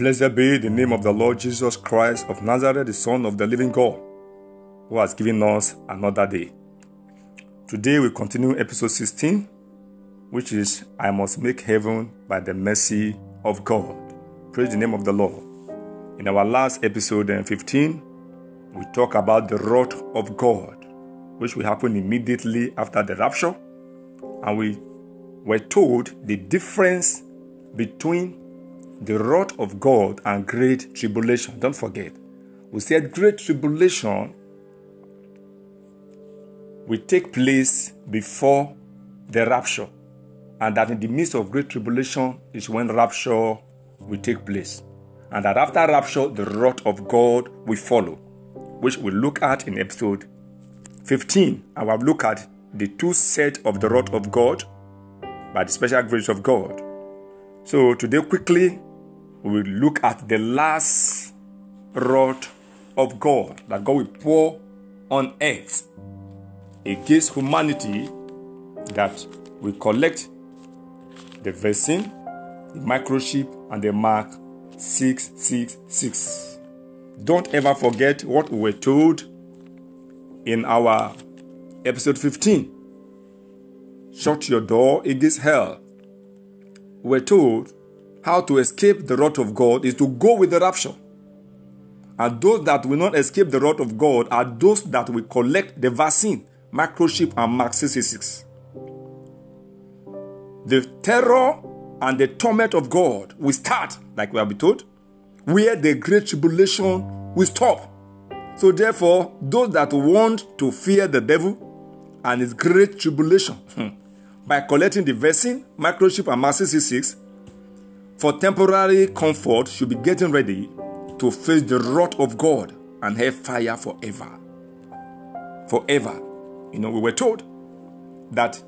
Blessed be the name of the Lord Jesus Christ of Nazareth, the Son of the living God, who has given us another day. Today we continue episode 16, which is I must make heaven by the mercy of God. Praise the name of the Lord. In our last episode eh, 15, we talk about the wrath of God, which will happen immediately after the rapture. And we were told the difference between the wrath of God and great tribulation. Don't forget, we said great tribulation will take place before the rapture, and that in the midst of great tribulation is when rapture will take place, and that after rapture, the wrath of God will follow, which we'll look at in episode 15. I will look at the two sets of the wrath of God by the special grace of God. So today, quickly, we will look at the last wrath of God that God will pour on earth against humanity that will collect the vaccine, the microchip, and the mark 666. Don't ever forget what we were told in our episode 15. Shut your door against hell. we're told how to escape the wrath of God is to go with the rapture. And those that will not escape the wrath of God are those that will collect the vaccine, microchip, and Mark 666. The terror and the torment of God will start, like we have been told, where the great tribulation will stop. So, therefore, those that want to fear the devil and his great tribulation hmm, by collecting the vaccine, microchip, and Mark 666 for temporary comfort should be getting ready to face the wrath of God and have fire forever. Forever. You know, we were told that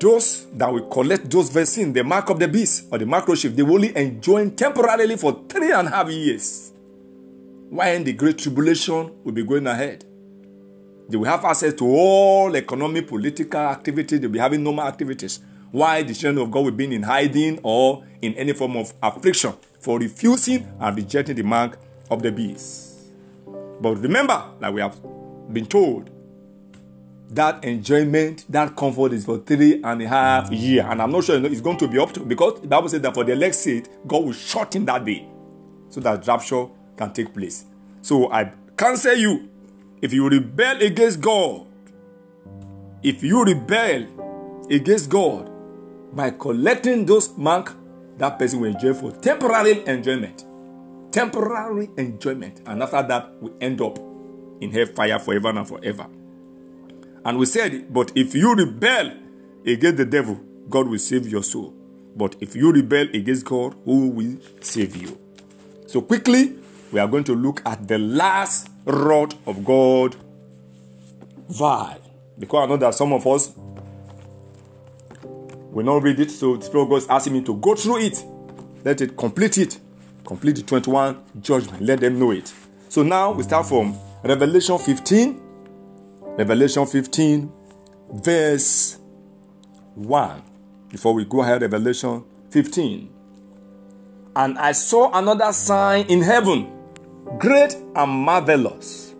those that will collect those vaccines, the mark of the beast or the microchip, they will only enjoy temporarily for three and a half years. When the great tribulation will be going ahead. They will have access to all economic, political activities, they'll be having normal activities why the children of God will be in hiding or in any form of affliction for refusing and rejecting the mark of the beast. But remember, that we have been told, that enjoyment, that comfort is for three and a half years. And I'm not sure it's going to be up to because the Bible says that for the elect seat, God will shorten that day so that rapture can take place. So I cancel you if you rebel against God. If you rebel against God, by collecting those mark, that person will enjoy for temporary enjoyment. Temporary enjoyment. And after that, we end up in hellfire forever and forever. And we said, but if you rebel against the devil, God will save your soul. But if you rebel against God, who will save you? So quickly, we are going to look at the last rod of God vial. Because I know that some of us will not read it, so the Spirit of God is asking me to go through it. Let it complete it. Complete the 21 judgment. Let them know it. So now we start from Revelation 15. Revelation 15, verse 1. Before we go ahead, Revelation 15. And I saw another sign in heaven, great and marvelous.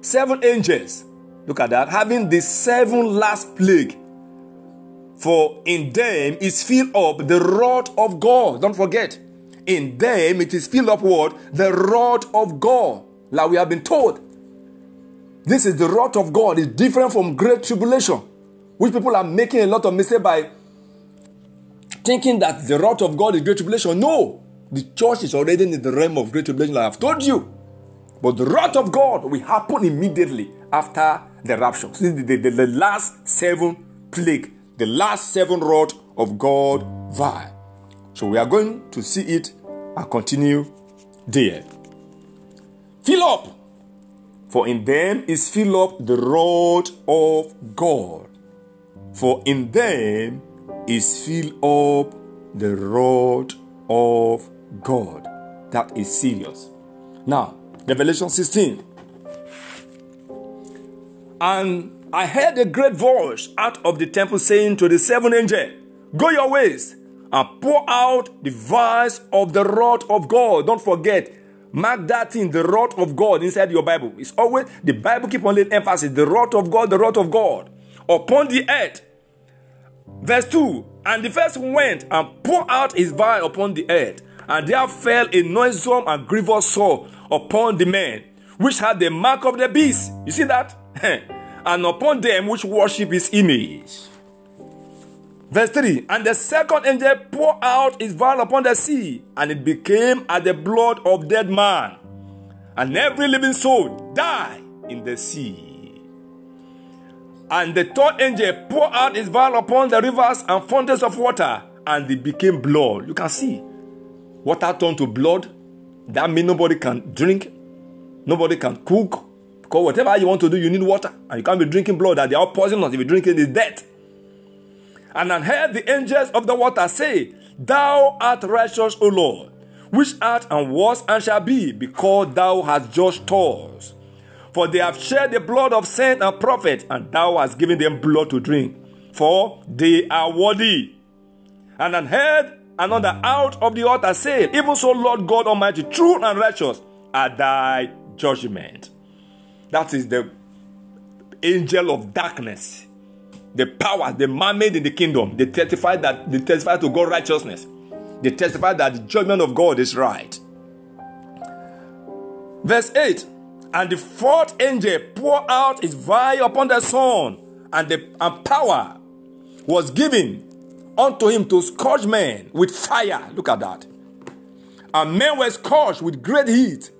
Seven angels, look at that, having the seven last plague for in them is filled up the rod of God. Don't forget. In them it is filled up what? The rod of God. Like we have been told. This is the wrath of God. It's different from great tribulation. Which people are making a lot of mistake by thinking that the wrath of God is great tribulation. No. The church is already in the realm of great tribulation, like I've told you. But the wrath of God will happen immediately after the rapture. See, the, the, the last seven plague the last seven rod of God vial. So we are going to see it and continue there. Fill up, for in them is filled up the rod of God. For in them is filled up the rod of God. That is serious. Now, Revelation 16. And I heard a great voice out of the temple saying to the seven angels, Go your ways and pour out the vials of the wrath of God. Don't forget, mark that in the wrath of God inside your Bible. It's always the Bible keep on laying emphasis the wrath of God, the wrath of God upon the earth. Verse 2 And the first went and poured out his vial upon the earth, and there fell a noisome and grievous sore upon the men which had the mark of the beast. You see that? and upon them which worship his image. Verse 3 And the second angel poured out his vial upon the sea, and it became as the blood of dead man, and every living soul died in the sea. And the third angel poured out his vial upon the rivers and fountains of water, and it became blood. You can see water turned to blood. That means nobody can drink, nobody can cook. Because whatever you want to do, you need water. And you can't be drinking blood that they are poisonous. If you drink it, it's death. And I heard the angels of the water say, Thou art righteous, O Lord, which art and was and shall be, because thou hast judged us. For they have shed the blood of saints and prophets, and thou hast given them blood to drink, for they are worthy. And I heard another out of the altar say, Even so, Lord God Almighty, true and righteous are thy judgment. That is the angel of darkness the power, the man made in the kingdom, they testify that they testify to God's righteousness. They testify that the judgment of God is right. Verse 8 And the fourth angel poured out his vial upon the sun, and the and power was given unto him to scourge men with fire. Look at that. And men were scourged with great heat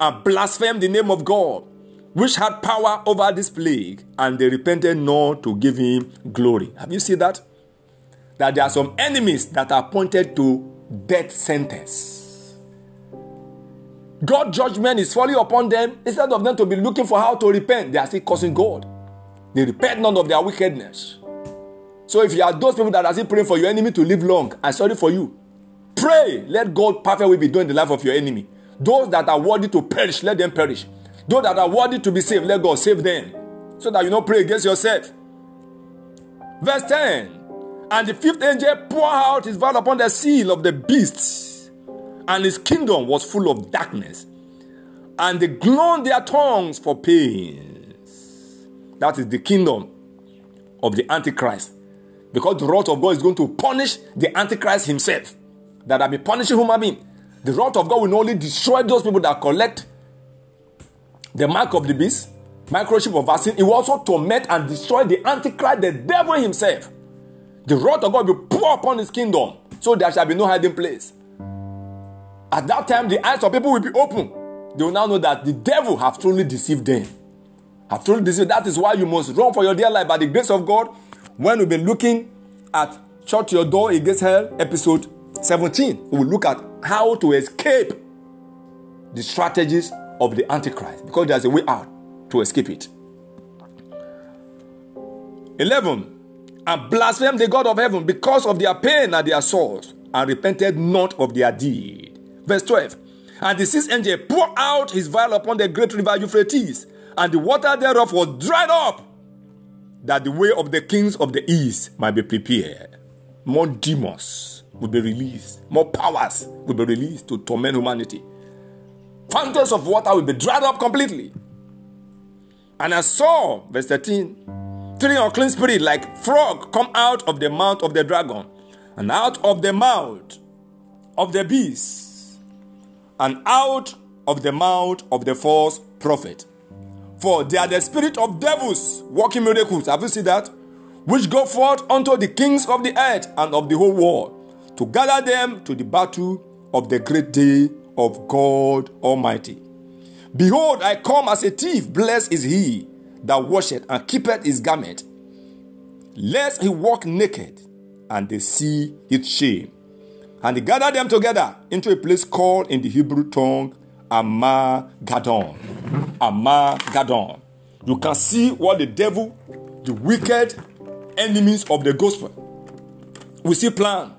and blasphemed the name of God which had power over this plague, and they repented not to give him glory. Have you seen that? That there are some enemies that are pointed to death sentence. God's judgment is falling upon them. Instead of them to be looking for how to repent, they are still cursing God. They repent none of their wickedness. So if you are those people that are still praying for your enemy to live long, I'm sorry for you. Pray. Let God perfect will be doing the life of your enemy. Those that are worthy to perish, let them perish. Those that are worthy to be saved, let God save them. So that you don't pray against yourself. Verse 10 And the fifth angel poured out his vial upon the seal of the beast, and his kingdom was full of darkness. And they groaned their tongues for pains. That is the kingdom of the Antichrist. Because the wrath of God is going to punish the Antichrist himself. That I be punishing human being. The wrath of God will only destroy those people that collect the mark of the beast, microchip of vaccine, it will also torment and destroy the antichrist, the devil himself. The wrath of God will pour upon his kingdom, so there shall be no hiding place. At that time, the eyes of people will be open. They will now know that the devil have truly deceived them. Have truly deceived. That is why you must run for your dear life by the grace of God. When we've been looking at Shut Your Door Against Hell, episode 17, we will look at how to escape the strategies of the Antichrist because there's a way out to escape it. 11. And blasphemed the God of heaven because of their pain and their sores, and repented not of their deed. Verse 12. And the sixth angel poured out his vial upon the great river Euphrates, and the water thereof was dried up, that the way of the kings of the east might be prepared. More demons will be released, more powers will be released to torment humanity fountains of water will be dried up completely. And I saw, verse 13, three unclean spirits like frog come out of the mouth of the dragon, and out of the mouth of the beast, and out of the mouth of the false prophet. For they are the spirit of devils working miracles. Have you seen that? Which go forth unto the kings of the earth and of the whole world to gather them to the battle of the great day of God Almighty. Behold, I come as a thief. Blessed is he that washeth and keepeth his garment, lest he walk naked and they see his shame. And he gathered them together into a place called in the Hebrew tongue Armageddon. Armageddon. You can see what the devil, the wicked enemies of the gospel, we see plan.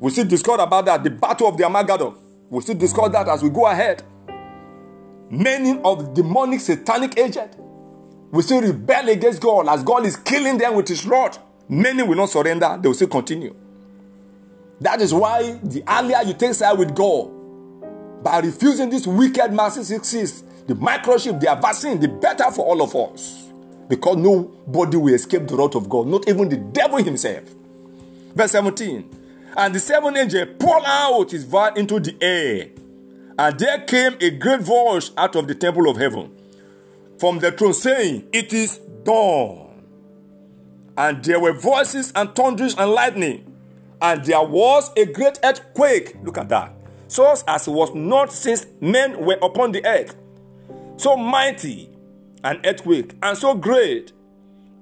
We see discovered about that, the battle of the Armageddon. We see discuss that as we go ahead. Many of demonic satanic agent will still rebel against God as God is killing them with his rod. Many will not surrender, they will still continue. That is why the earlier you take side with God, by refusing this wicked massive success, the microchip, the vaccine, the better for all of us. Because nobody will escape the wrath of God, not even the devil himself. Verse 17. And the seventh angel poured out his vial into the air, and there came a great voice out of the temple of heaven from the throne, saying, It is done. And there were voices and thunders and lightning, and there was a great earthquake. Look at that. So as it was not since men were upon the earth. So mighty an earthquake, and so great.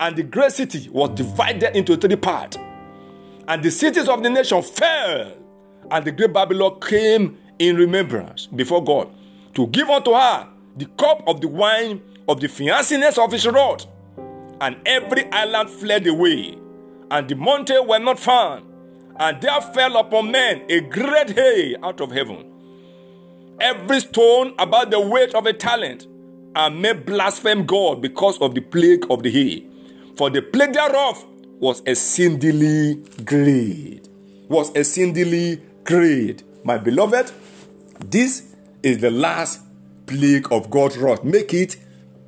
And the great city was divided into three parts. And the cities of the nation fell. And the great Babylon came in remembrance before God to give unto her the cup of the wine of the fianciness of his wrath. And every island fled away, and the mountains were not found. And there fell upon men a great hail out of heaven. Every stone about the weight of a talent, and may blaspheme God because of the plague of the hail. For the plague thereof was exceedingly great. Was exceedingly great. My beloved, this is the last plague of God's wrath. Make it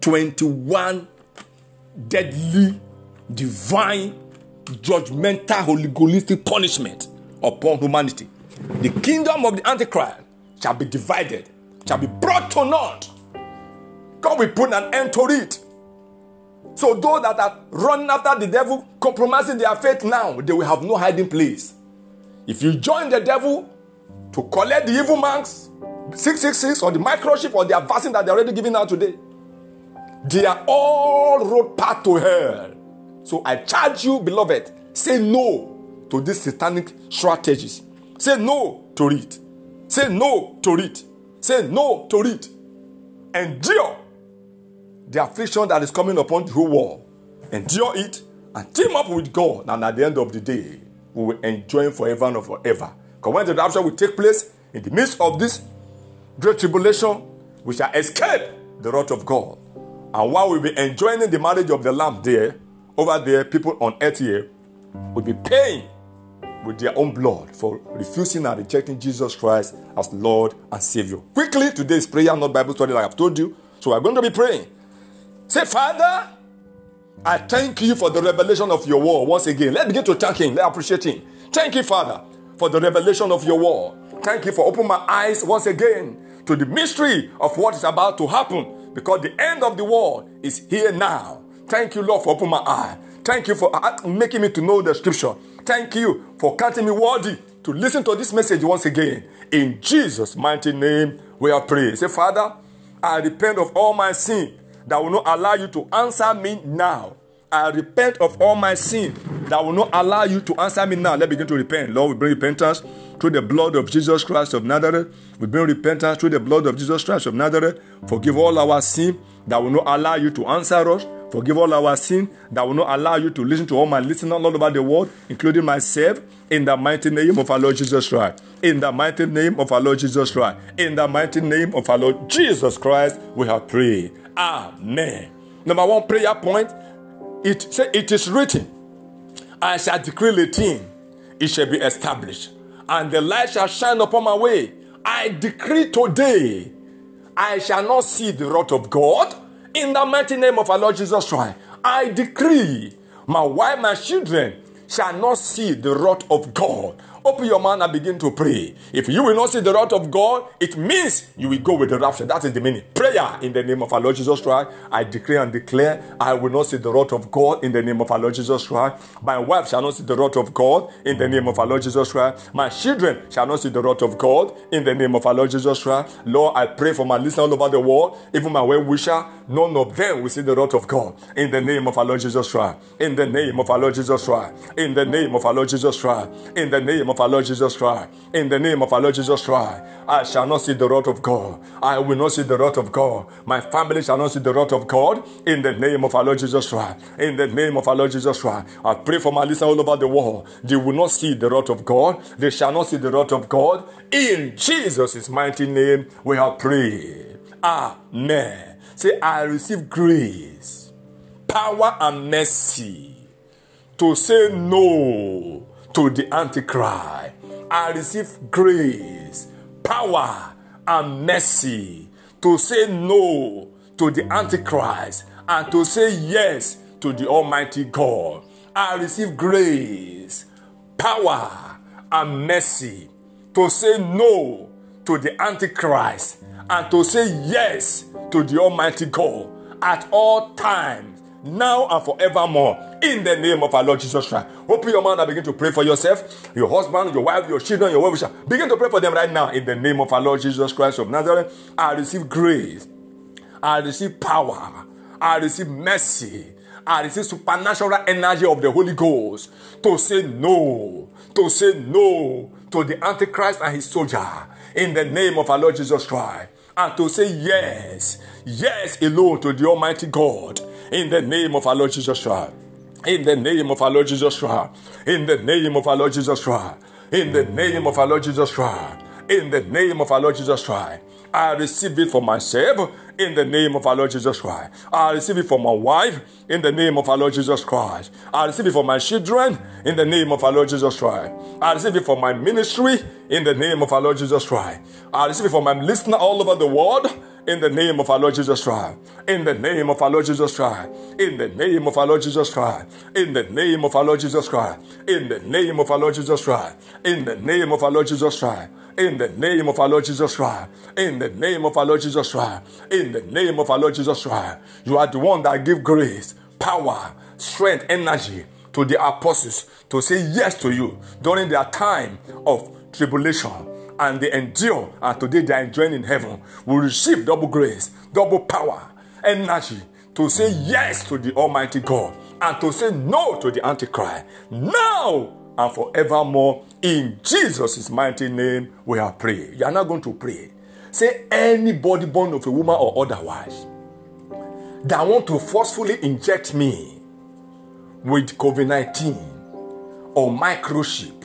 21 deadly, divine, judgmental, holy punishment upon humanity. The kingdom of the Antichrist shall be divided, shall be brought to naught. God will put an end to it. So those that are running after the devil, compromising their faith now, they will have no hiding place. If you join the devil to collect the evil marks, 666 or the microchip or the vaccine that they're already giving out today, they are all road path to hell. So I charge you, beloved, say no to these satanic strategies. Say no to it. Say no to it. Say no to it. Endure the affliction that is coming upon the whole world. Endure it and team up with God. And at the end of the day, we will enjoy forever and forever. Because when the rapture will take place, in the midst of this great tribulation, we shall escape the wrath of God. And while we'll be enjoying the marriage of the Lamb there, over there, people on earth here will be paying with their own blood for refusing and rejecting Jesus Christ as Lord and Savior. Quickly, today's prayer, not Bible study, like I've told you. So we're going to be praying. Say, Father, I thank you for the revelation of your word once again. Let's begin to thank Him. Let's appreciate Him. Thank you, Father, for the revelation of your word. Thank you for opening my eyes once again to the mystery of what is about to happen because the end of the world is here now. Thank you, Lord, for opening my eye. Thank you for making me to know the scripture. Thank you for counting me worthy to listen to this message once again. In Jesus' mighty name, we are praying. Say, Father, I repent of all my sin that will not allow you to answer me now. I repent of all my sin that will not allow you to answer me now. Let's begin to repent. Lord, we bring repentance through the blood of Jesus Christ of Nazareth. We bring repentance through the blood of Jesus Christ of Nazareth. Forgive all our sin that will not allow you to answer us. Forgive all our sin that will not allow you to listen to all my listeners all over the world, including myself, in the mighty name of our Lord Jesus Christ. In the mighty name of our Lord Jesus Christ. In the mighty name of our Lord Jesus Christ, we have prayed. Amen. Number one prayer point it say it is written, I shall decree a thing, it shall be established, and the light shall shine upon my way. I decree today, I shall not see the wrath of God in the mighty name of our Lord Jesus Christ. I decree my wife, my children shall not see the wrath of God Open your mouth and begin to pray. If you will not see the wrath of God, it means you will go with the rapture. That is the meaning. Prayer in the name of our Lord Jesus Christ. I declare and declare I will not see the wrath of God in the name of our Lord Jesus Christ. My wife shall not see the wrath of God in the name of our Lord Jesus Christ. My children shall not see the wrath of God in the name of our Lord Jesus Christ. Lord, I pray for my listeners all over the world, even my well wisher, none of them will see the wrath of God in the name of our Lord Jesus Christ. In the name of our Lord Jesus Christ. In the name of our Lord Jesus Christ. In the name of of our Lord Jesus Christ. In the name of our Lord Jesus Christ, I shall not see the wrath of God. I will not see the wrath of God. My family shall not see the wrath of God. In the name of our Lord Jesus Christ. In the name of our Lord Jesus Christ. I pray for my listeners all over the world. They will not see the wrath of God. They shall not see the wrath of God. In Jesus' mighty name, we have prayed. Amen. Say, I receive grace power and mercy to say no to the Antichrist. I receive grace, power, and mercy to say no to the Antichrist and to say yes to the Almighty God. I receive grace, power, and mercy to say no to the Antichrist and to say yes to the Almighty God at all times, now and forevermore, in the name of our Lord Jesus Christ. Open your mouth and begin to pray for yourself, your husband, your wife, your children, your wife. Begin to pray for them right now in the name of our Lord Jesus Christ of Nazareth. I receive grace, I receive power, I receive mercy. I receive supernatural energy of the Holy Ghost to say no, to say no to the Antichrist and his soldier in the name of our Lord Jesus Christ and to say yes, yes alone to the Almighty God in the name of our Lord Jesus Christ. In the name of our Lord Jesus Christ. In the name of our Lord Jesus Christ. In the name of our Lord Jesus Christ. In the name of our Lord Jesus Christ. I receive it for myself in the name of our Lord Jesus Christ. I receive it for my wife in the name of our Lord Jesus Christ. I receive it for my children in the name of our Lord Jesus Christ. I receive it for my ministry in the name of our Lord Jesus Christ. I receive it for my listener all over the world in the name of our Lord Jesus Christ. In the name of our Lord Jesus Christ. In the name of our Lord Jesus Christ. In the name of our Lord Jesus Christ. In the name of our Lord Jesus Christ. In the name of our Lord Jesus Christ. In the name of our Lord Jesus Christ. In the name of our Lord Jesus Christ. In the name of our Lord Jesus Christ. You are the one that give grace, power, strength, energy to the apostles to say yes to you during their time of tribulation and they endure and today they are enjoying in heaven will receive double grace double power energy to say yes to the almighty god and to say no to the antichrist now and forevermore. In jesus' mighty name we are praying you are not going to pray. Say anybody born of a woman or otherwise that want to forcefully inject me with covid-19 or microchip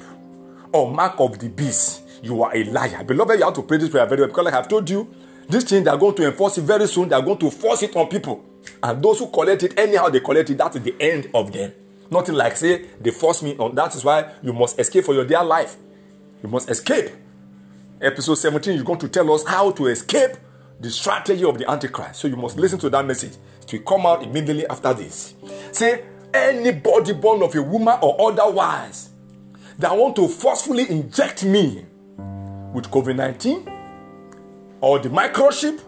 or mark of the beast you are a liar. Beloved, you have to pray this prayer very well because, like I've told you, this thing they are going to enforce it very soon. They are going to force it on people. And those who collect it, anyhow they collect it, that is the end of them. Nothing like say they force me on. That is why you must escape for your dear life. You must escape. Episode 17 is going to tell us how to escape the strategy of the Antichrist. So you must listen to that message. It will come out immediately after this. Say, anybody born of a woman or otherwise that want to forcefully inject me with COVID 19 or the microchip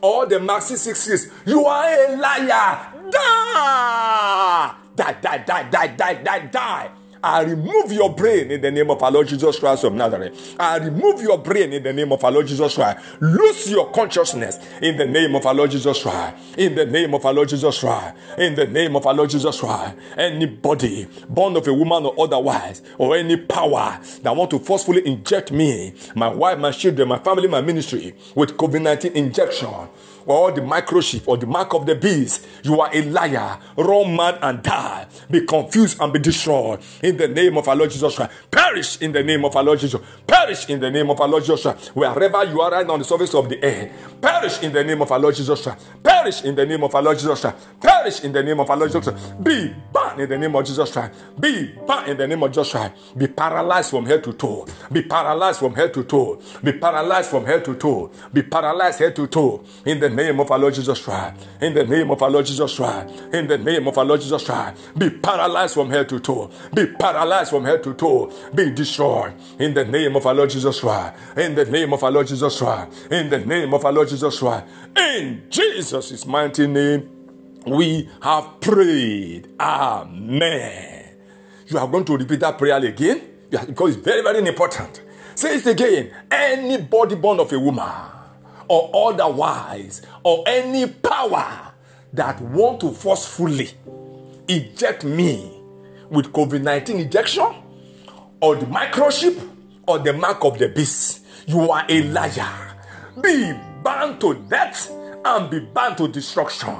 or the mark 666. You are a liar. Die! Die, die, die, die, die, die, die. I remove your brain in the name of our Lord Jesus Christ of Nazareth. I remove your brain in the name of our Lord Jesus Christ. Lose your consciousness in the name of our Lord Jesus Christ. In the name of our Lord Jesus Christ. In the name of our Lord Jesus Christ. Anybody born of a woman or otherwise, or any power that want to forcefully inject me, my wife, my children, my family, my ministry with COVID 19 injection or the microchip or the mark of the beast, you are a liar. Run mad and die. Be confused and be destroyed. In the name of our Lord Jesus Christ. Perish in the name of our Lord Jesus. Perish in the name of our Lord Jesus Christ. Wherever you are right now on the surface of the air. Perish in the name of our Lord Jesus Christ. Perish in the name of our Lord Jesus Christ. Perish in the name of our Lord Jesus Christ. Be burned in the name of Jesus Christ. Be burned in the name of Jesus Christ. Be paralyzed from head to toe. Be paralyzed from head to toe. Be paralyzed from head to toe. Be paralyzed head to toe. In the name of our Lord Jesus Christ. In the name of our Lord Jesus Christ. In the name of our Lord Jesus Christ. Be paralyzed from head to toe. Be paralyzed from head to toe. Be destroyed. In the name of our Lord Jesus Christ. In the name of our Lord Jesus Christ. In the name of our Lord Jesus Christ. In Jesus' mighty name, we have prayed. Amen. You are going to repeat that prayer again because it's very, very important. Say it again. Anybody born of a woman or otherwise, or any power that want to forcefully eject me with COVID 19 injection, or the microchip, or the mark of the beast, you are a liar. Be bound to death and be bound to destruction.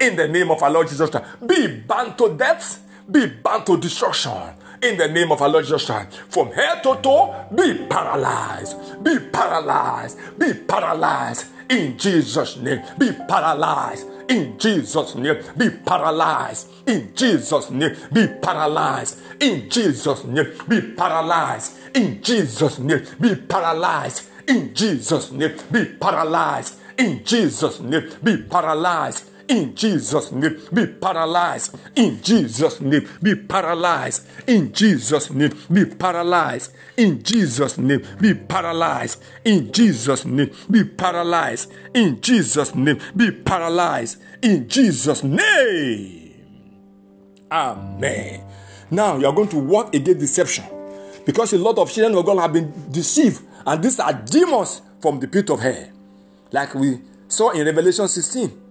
In the name of our Lord Jesus Christ, be bound to death, be bound to destruction in the name of our Lord Jesus Christ. From head to toe, be paralyzed, be paralyzed, be paralyzed in Jesus' name. Be paralyzed in Jesus' name. Be paralyzed in Jesus' name. Be paralyzed in Jesus' name. Be paralyzed in Jesus' name. Be paralyzed in Jesus' name. Be paralyzed in Jesus' name. Be paralyzed in Jesus' name. Be paralyzed in Jesus' name. Be paralyzed in Jesus' name. Be paralyzed in Jesus' name. Be paralyzed in Jesus' name. Be paralyzed in Jesus' name. Be paralyzed in Jesus' name. Amen. Now you are going to walk against deception because a lot of children of God have been deceived, and these are demons from the pit of hell, like we saw in Revelation 16.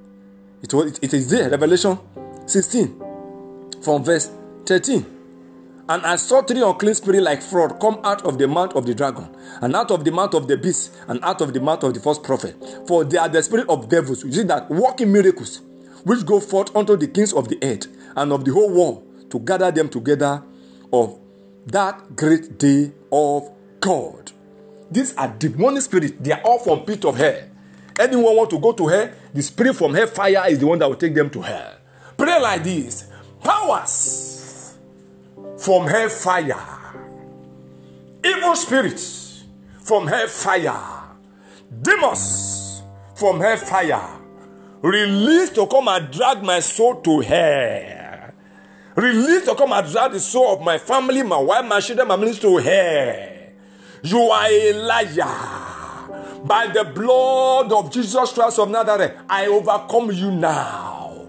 It, was, it is there, Revelation 16, from verse 13. And I saw three unclean spirits like fraud come out of the mouth of the dragon, and out of the mouth of the beast, and out of the mouth of the false prophet. For they are the spirit of devils, you see that working miracles, which go forth unto the kings of the earth and of the whole world to gather them together of that great day of God. These are demonic spirits, they are all from pit of hell. Anyone want to go to hell, the spirit from hell fire is the one that will take them to hell. Pray like this powers from hell fire, evil spirits from hell fire, demons from hell fire, released to come and drag my soul to hell. Released to come and drag the soul of my family, my wife, my children, my ministry to hell. You are a liar by the blood of Jesus Christ of Nazareth, I overcome you now.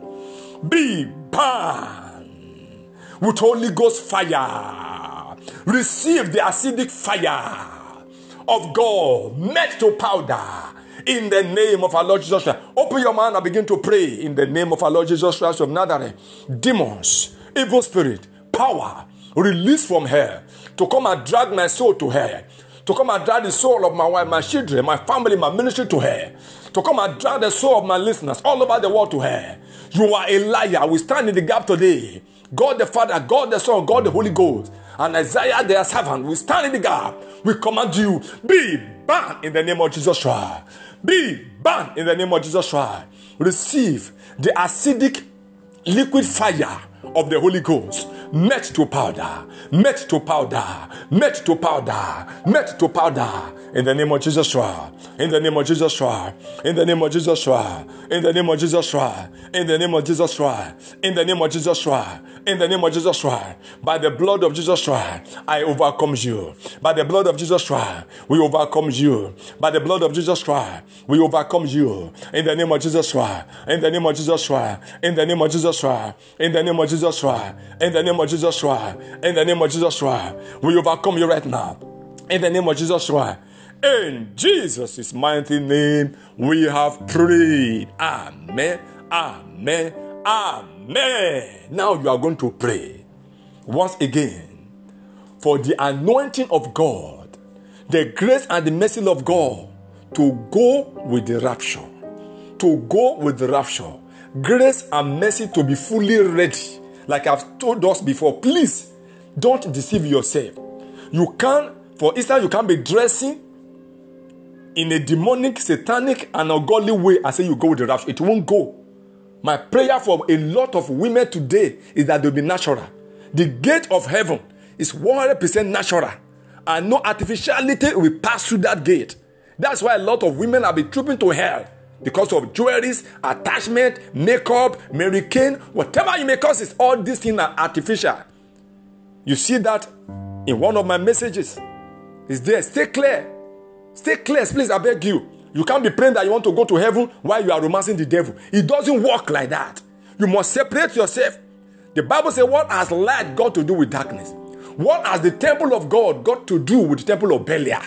Be burned with Holy Ghost fire. Receive the acidic fire of God, made to powder in the name of our Lord Jesus Christ. Open your mind and begin to pray in the name of our Lord Jesus Christ of Nazareth. Demons, evil spirit, power, release from hell to come and drag my soul to hell to come and drag the soul of my wife, my children, my family, my ministry to her, to come and drag the soul of my listeners all over the world to her. You are a liar. We stand in the gap today. God the Father, God the Son, God the Holy Ghost, and Isaiah their servant. We stand in the gap. We command you, be banned in the name of Jesus Christ. Be banned in the name of Jesus Christ. Receive the acidic liquid fire of the Holy Ghost met to powder, met to powder, met to powder, met to powder. In the name of Jesus Christ. In the name of Jesus Christ. In the name of Jesus Christ. In the name of Jesus Christ. In the name of Jesus Christ. In the name of Jesus Christ. In the name of Jesus Christ. By the blood of Jesus Christ, I overcome you. By the blood of Jesus Christ, we overcome you. By the blood of Jesus Christ, we overcome you. In the name of Jesus Christ. In the name of Jesus Christ. In the name of Jesus Christ. In the name of Jesus Christ. In the name of Jesus Christ. In the name of Jesus Christ. We overcome you right now. In the name of Jesus Christ. In Jesus' mighty name, we have prayed. Amen. Amen. Amen. Now you are going to pray once again for the anointing of God, the grace and the mercy of God to go with the rapture. To go with the rapture. Grace and mercy to be fully ready. Like I've told us before, please don't deceive yourself. You can, for instance, you can be dressing in a demonic, satanic, and ungodly way and say you go with the rapture. It won't go. My prayer for a lot of women today is that they'll be natural. The gate of heaven is 100% natural, and no artificiality will pass through that gate. That's why a lot of women have been trooping to hell because of jewelries, attachment, makeup, Mary Kay, whatever you may cause it, all these things are artificial. You see that in one of my messages. Is there. Stay clear. Stay clear, please. I beg you. You can't be praying that you want to go to heaven while you are romancing the devil. It doesn't work like that. You must separate yourself. The Bible says, What has light got to do with darkness? What has the temple of God got to do with the temple of Belial?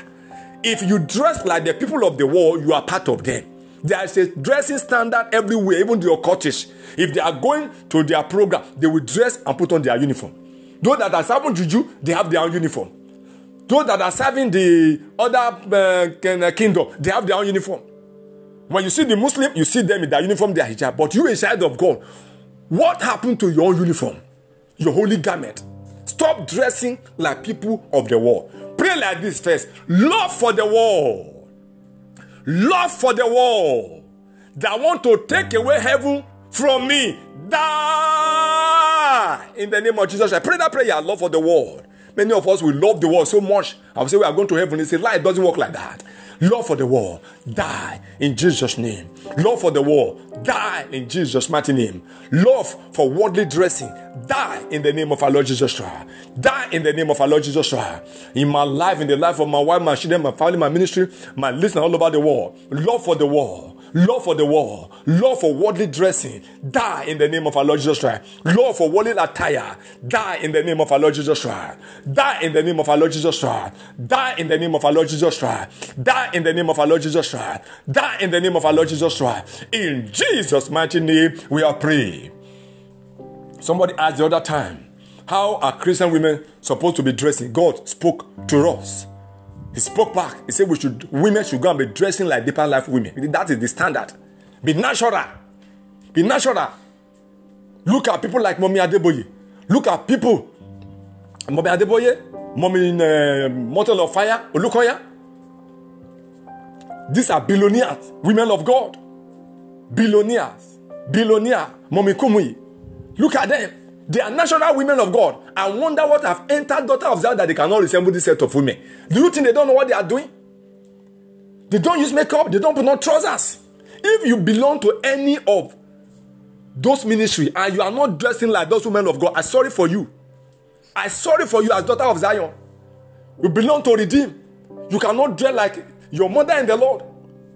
If you dress like the people of the world, you are part of them. There is a dressing standard everywhere, even the occultists. If they are going to their program, they will dress and put on their uniform. Those that are serving juju, they have their own uniform. Those that are serving the other uh, kingdom, they have their own uniform. When you see the Muslim, you see them in their uniform, their hijab. But you, a child of God, what happened to your uniform, your holy garment? Stop dressing like people of the world. Pray like this first. Love for the world. Love for the world. That want to take away heaven from me. Die in the name of Jesus. I pray that prayer, love for the world. Many of us, we love the world so much. I will say we are going to heaven. It's a lie. It doesn't work like that. Love for the world, die in Jesus' name. Love for the world, die in Jesus' mighty name. Love for worldly dressing, die in the name of our Lord Jesus Christ. Die in the name of our Lord Jesus Christ. In my life, in the life of my wife, my children, my family, my ministry, my listener all over the world. Love for the world love for the world, love for worldly dressing, die in the name of our Lord Jesus Christ. Love for worldly attire, die in the name of our Lord Jesus Christ. Die in the name of our Lord Jesus Christ. Die in the name of our Lord Jesus Christ. Die in the name of our Lord Jesus Christ. Die in the name of our Lord Jesus Christ. In Jesus' mighty name, we are praying. Somebody asked the other time, how are Christian women supposed to be dressing? God spoke to us. He spoke back. He said we should women should go and be dressing like deeper life women. That is the standard. Be natural. Be natural. Look at people like Mommy Adeboye. Look at people. Mommy Adeboye, Mommy in uh, Mortal of Fire, Olukoya. These are billionaires, women of God. Billionaires. Billionaire, Mommy Kumui. Look at them. They are national women of God. I wonder what have entered daughter of Zion that they cannot resemble this set of women. Do you think they don't know what they are doing? They don't use makeup. They don't put on trousers. If you belong to any of those ministry and you are not dressing like those women of God, I'm sorry for you. I'm sorry for you as daughter of Zion. You belong to Redeem. You cannot dress like your mother in the Lord,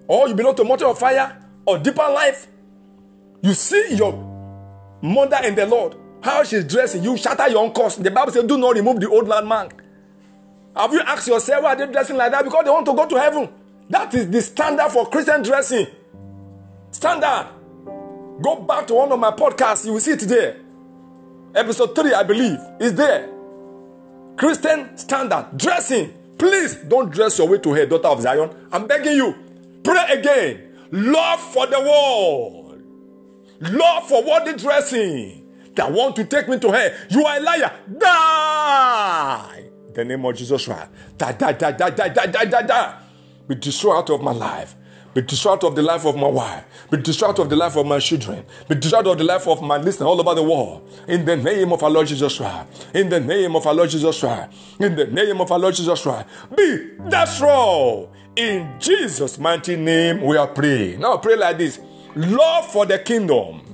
or you belong to Mountain of Fire or Deeper Life. You see your mother in the Lord how she's dressing, you shatter your own cost. The Bible says, do not remove the old land man. Have you asked yourself why are they dressing like that? Because they want to go to heaven. That is the standard for Christian dressing. Standard. Go back to one of my podcasts, you will see it there. Episode 3, I believe, is there. Christian standard. Dressing. Please don't dress your way to hell, daughter of Zion. I'm begging you. Pray again. Love for the world. Love for worldly dressing that want to take me to hell. You are a liar. Die. The name of Jesus Christ. Die, die, die, die, die, die, die, die, die. Be destroyed out of my life. Be destroyed of the life of my wife. Be destroyed of the life of my children. Be destroyed of the life of my listener all over the world. In the name of our Lord Jesus Christ. In the name of our Lord Jesus Christ. In the name of our Lord Jesus Christ. Be destroyed. In Jesus' mighty name we are praying. Now pray like this. Love for the kingdom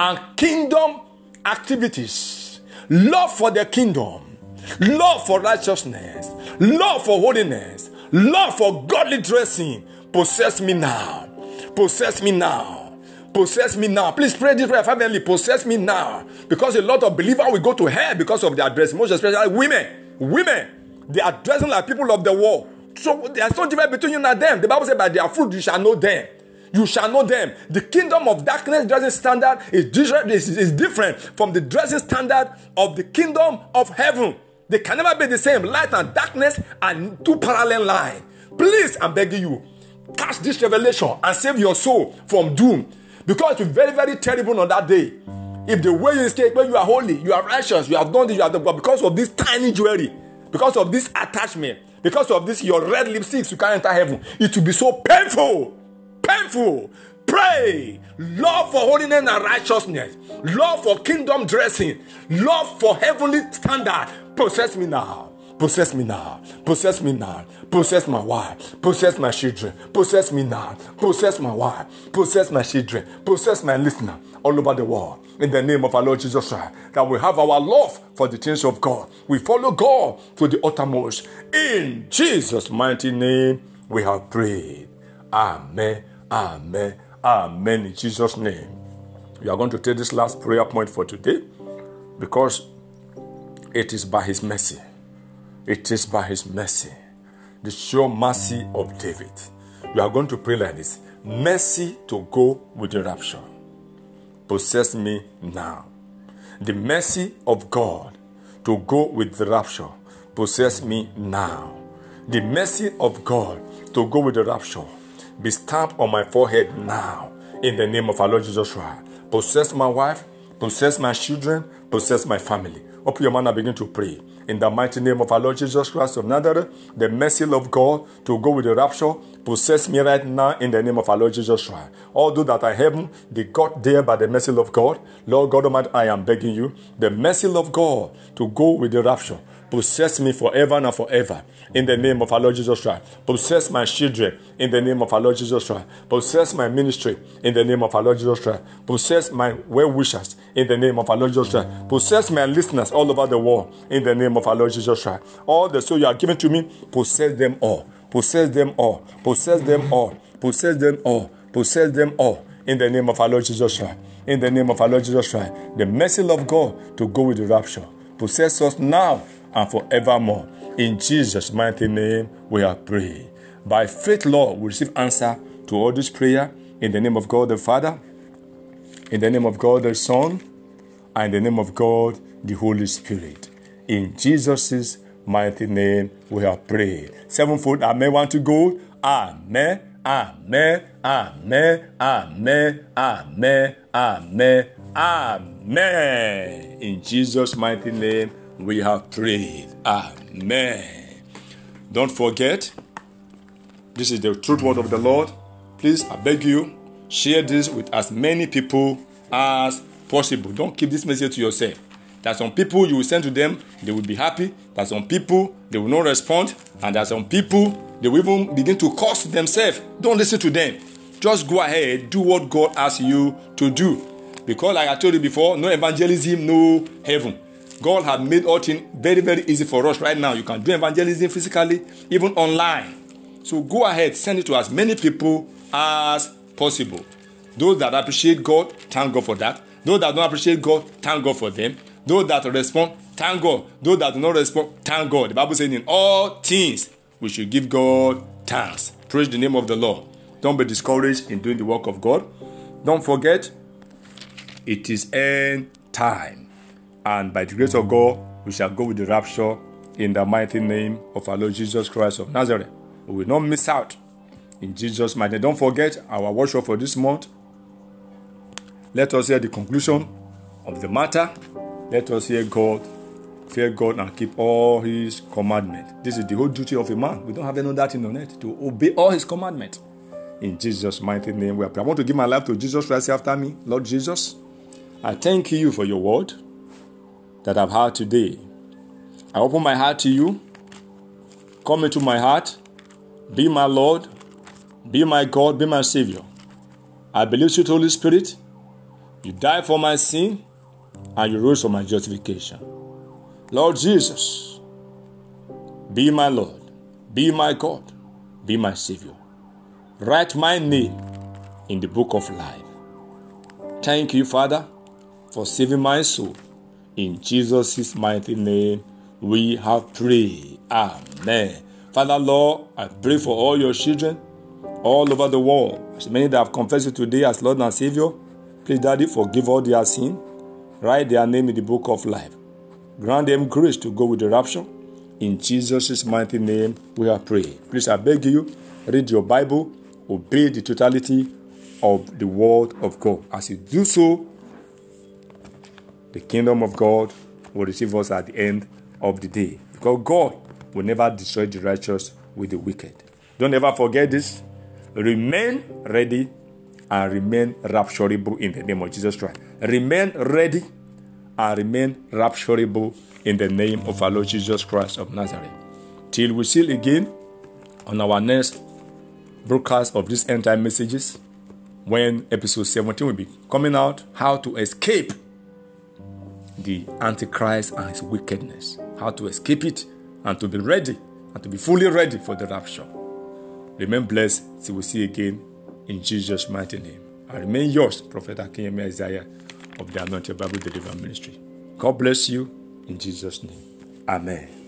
and kingdom activities, love for the kingdom, love for righteousness, love for holiness, love for godly dressing, possess me now. Possess me now. Possess me now. Please pray this prayer fervently. Possess me now. Because a lot of believers will go to hell because of their dress, most especially women. Women, they are dressing like people of the world. So there's no difference between you and them. The Bible says, by their fruit you shall know them you shall know them. The kingdom of darkness dressing standard is is, different from the dressing standard of the kingdom of heaven. They can never be the same. Light and darkness are two parallel lines. Please, I'm begging you, catch this revelation and save your soul from doom. Because it's very, very terrible on that day. If the way you escape, when you are holy, you are righteous, you have done this, you have done, but because of this tiny jewelry, because of this attachment, because of this your red lipsticks, you can't enter heaven. It will be so painful painful. Pray. Love for holiness and righteousness. Love for kingdom dressing. Love for heavenly standard. Possess me now. Possess me now. Possess me now. Possess my wife. Possess my children. Possess me now. Possess my wife. Possess my children. Possess my listener all over the world. In the name of our Lord Jesus Christ. That we have our love for the things of God. We follow God to the uttermost. In Jesus' mighty name, we have prayed. Amen. Amen. Amen. In Jesus' name. We are going to take this last prayer point for today because it is by His mercy. It is by His mercy. The sure mercy of David. We are going to pray like this Mercy to go with the rapture. Possess me now. The mercy of God to go with the rapture. Possess me now. The mercy of God to go with the rapture be stamped on my forehead now in the name of our Lord Jesus Christ. Possess my wife, possess my children, possess my family. Open your mouth and begin to pray. In the mighty name of our Lord Jesus Christ of Nazareth, the mercy of God to go with the rapture, Possess me right now in the name of our Lord Jesus Christ. All those that are heaven, they got there by the mercy of God. Lord God Almighty, I am begging you, the mercy of God to go with the rapture. Possess me forever and forever in the name of our Lord Jesus Christ. Possess my children in the name of our Lord Jesus Christ. Possess my ministry in the name of our Lord Jesus Christ. Possess my well wishers in the name of our Lord Jesus Christ. Possess my listeners all over the world in the name of our Lord Jesus Christ. All the soul you are giving to me, possess them all. Possess them all. Possess them all. Possess them all. Possess them all in the name of our Lord Jesus Christ. In the name of our Lord Jesus Christ. The mercy of God to go with the rapture. Possess us now and forevermore. In Jesus' mighty name, we are praying. By faith, Lord, we receive answer to all this prayer in the name of God the Father, in the name of God the Son, and in the name of God the Holy Spirit. In Jesus' mighty name, we are praying. Sevenfold, Amen. Want to go? Amen. Amen. Amen. Amen. Amen. Amen. Amen. In Jesus' mighty name, we have prayed. Amen. Don't forget, this is the truth word of the Lord. Please, I beg you, share this with as many people as possible. Don't keep this message to yourself. Are some people you will send to them, they will be happy. Are some people they will not respond, and are some people they will even begin to curse themselves. Don't listen to them. Just go ahead, do what God asks you to do. Because, like I told you before, no evangelism, no heaven. God has made all things very, very easy for us right now. You can do evangelism physically, even online. So go ahead, send it to as many people as possible. Those that appreciate God, thank God for that. Those that don't appreciate God, thank God for them. Those that respond, thank God. Those that do not respond, thank God. The Bible says in all things we should give God thanks. Praise the name of the Lord. Don't be discouraged in doing the work of God. Don't forget, it is end time. And by the grace of God, we shall go with the rapture in the mighty name of our Lord Jesus Christ of Nazareth. We will not miss out in Jesus' mighty name. Don't forget our workshop for this month. Let us hear the conclusion of the matter. Let us hear God, fear God, and keep all His commandments. This is the whole duty of a man. We don't have any other thing on earth to obey all His commandments. In Jesus' mighty name, we pray. I want to give my life to Jesus Christ after me. Lord Jesus, I thank you for your word that I've had today. I open my heart to you. Come into my heart. Be my Lord. Be my God. Be my Savior. I believe you, Holy Spirit. You died for my sin and you rose for my justification. Lord Jesus, be my Lord. Be my God. Be my Savior. Write my name in the book of life. Thank you, Father, for saving my soul. In Jesus' mighty name, we have prayed. Amen. Father, Lord, I pray for all your children all over the world. As many that have confessed you today as Lord and Savior, please, Daddy, forgive all their sin. Write their name in the book of life. Grant them grace to go with the rapture. In Jesus' mighty name, we are praying. Please, I beg you, read your Bible, obey the totality of the word of God. As you do so, the kingdom of God will receive us at the end of the day. Because God will never destroy the righteous with the wicked. Don't ever forget this. Remain ready and remain rapturable in the name of Jesus Christ. Remain ready and remain rapturable in the name of our Lord Jesus Christ of Nazareth. Till we see again on our next broadcast of these end time messages, when episode 17 will be coming out, how to escape the Antichrist and his wickedness, how to escape it and to be ready and to be fully ready for the rapture. Remain blessed till we see again in Jesus' mighty name. I remain yours, Prophet Akinyemi Isaiah of the Anointed Bible Deliverance Ministry. God bless you in Jesus' name. Amen.